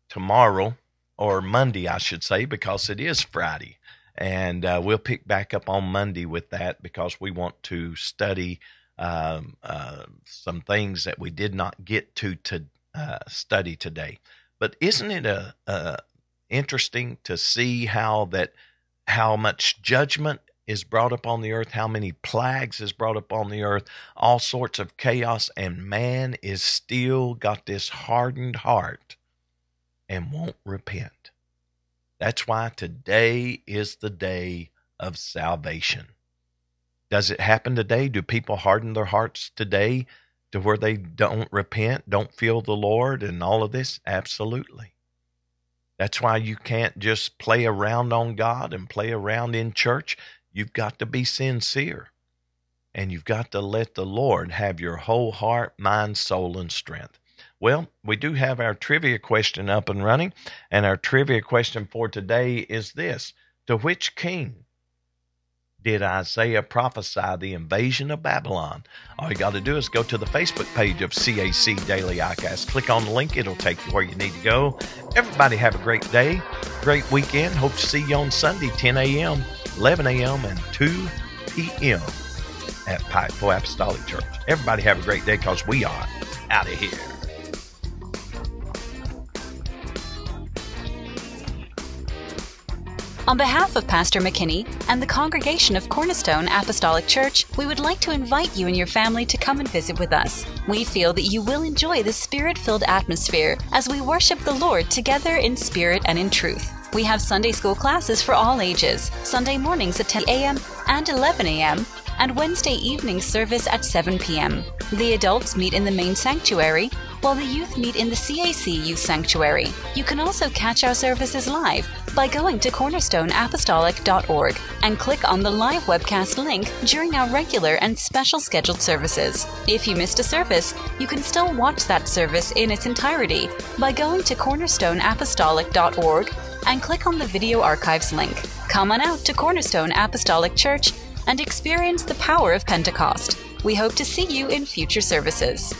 [SPEAKER 1] tomorrow, or Monday, I should say, because it is Friday. And uh, we'll pick back up on Monday with that because we want to study um, uh, some things that we did not get to to uh, study today. But isn't it a, a interesting to see how that how much judgment is brought upon the earth, how many plagues is brought upon the earth, all sorts of chaos, and man is still got this hardened heart and won't repent. That's why today is the day of salvation. Does it happen today? Do people harden their hearts today to where they don't repent, don't feel the Lord, and all of this? Absolutely. That's why you can't just play around on God and play around in church. You've got to be sincere. And you've got to let the Lord have your whole heart, mind, soul, and strength. Well, we do have our trivia question up and running. And our trivia question for today is this To which king did Isaiah prophesy the invasion of Babylon? All you got to do is go to the Facebook page of CAC Daily ICAST. Click on the link, it'll take you where you need to go. Everybody have a great day, great weekend. Hope to see you on Sunday, 10 a.m., 11 a.m., and 2 p.m. at Pikeville Apostolic Church. Everybody have a great day because we are out of here.
[SPEAKER 3] On behalf of Pastor McKinney and the congregation of Cornerstone Apostolic Church, we would like to invite you and your family to come and visit with us. We feel that you will enjoy the spirit filled atmosphere as we worship the Lord together in spirit and in truth. We have Sunday school classes for all ages, Sunday mornings at 10 a.m. and 11 a.m., and Wednesday evening service at 7 p.m. The adults meet in the main sanctuary, while the youth meet in the CAC Youth Sanctuary. You can also catch our services live by going to cornerstoneapostolic.org and click on the live webcast link during our regular and special scheduled services. If you missed a service, you can still watch that service in its entirety by going to cornerstoneapostolic.org and click on the video archives link. Come on out to Cornerstone Apostolic Church and experience the power of Pentecost. We hope to see you in future services.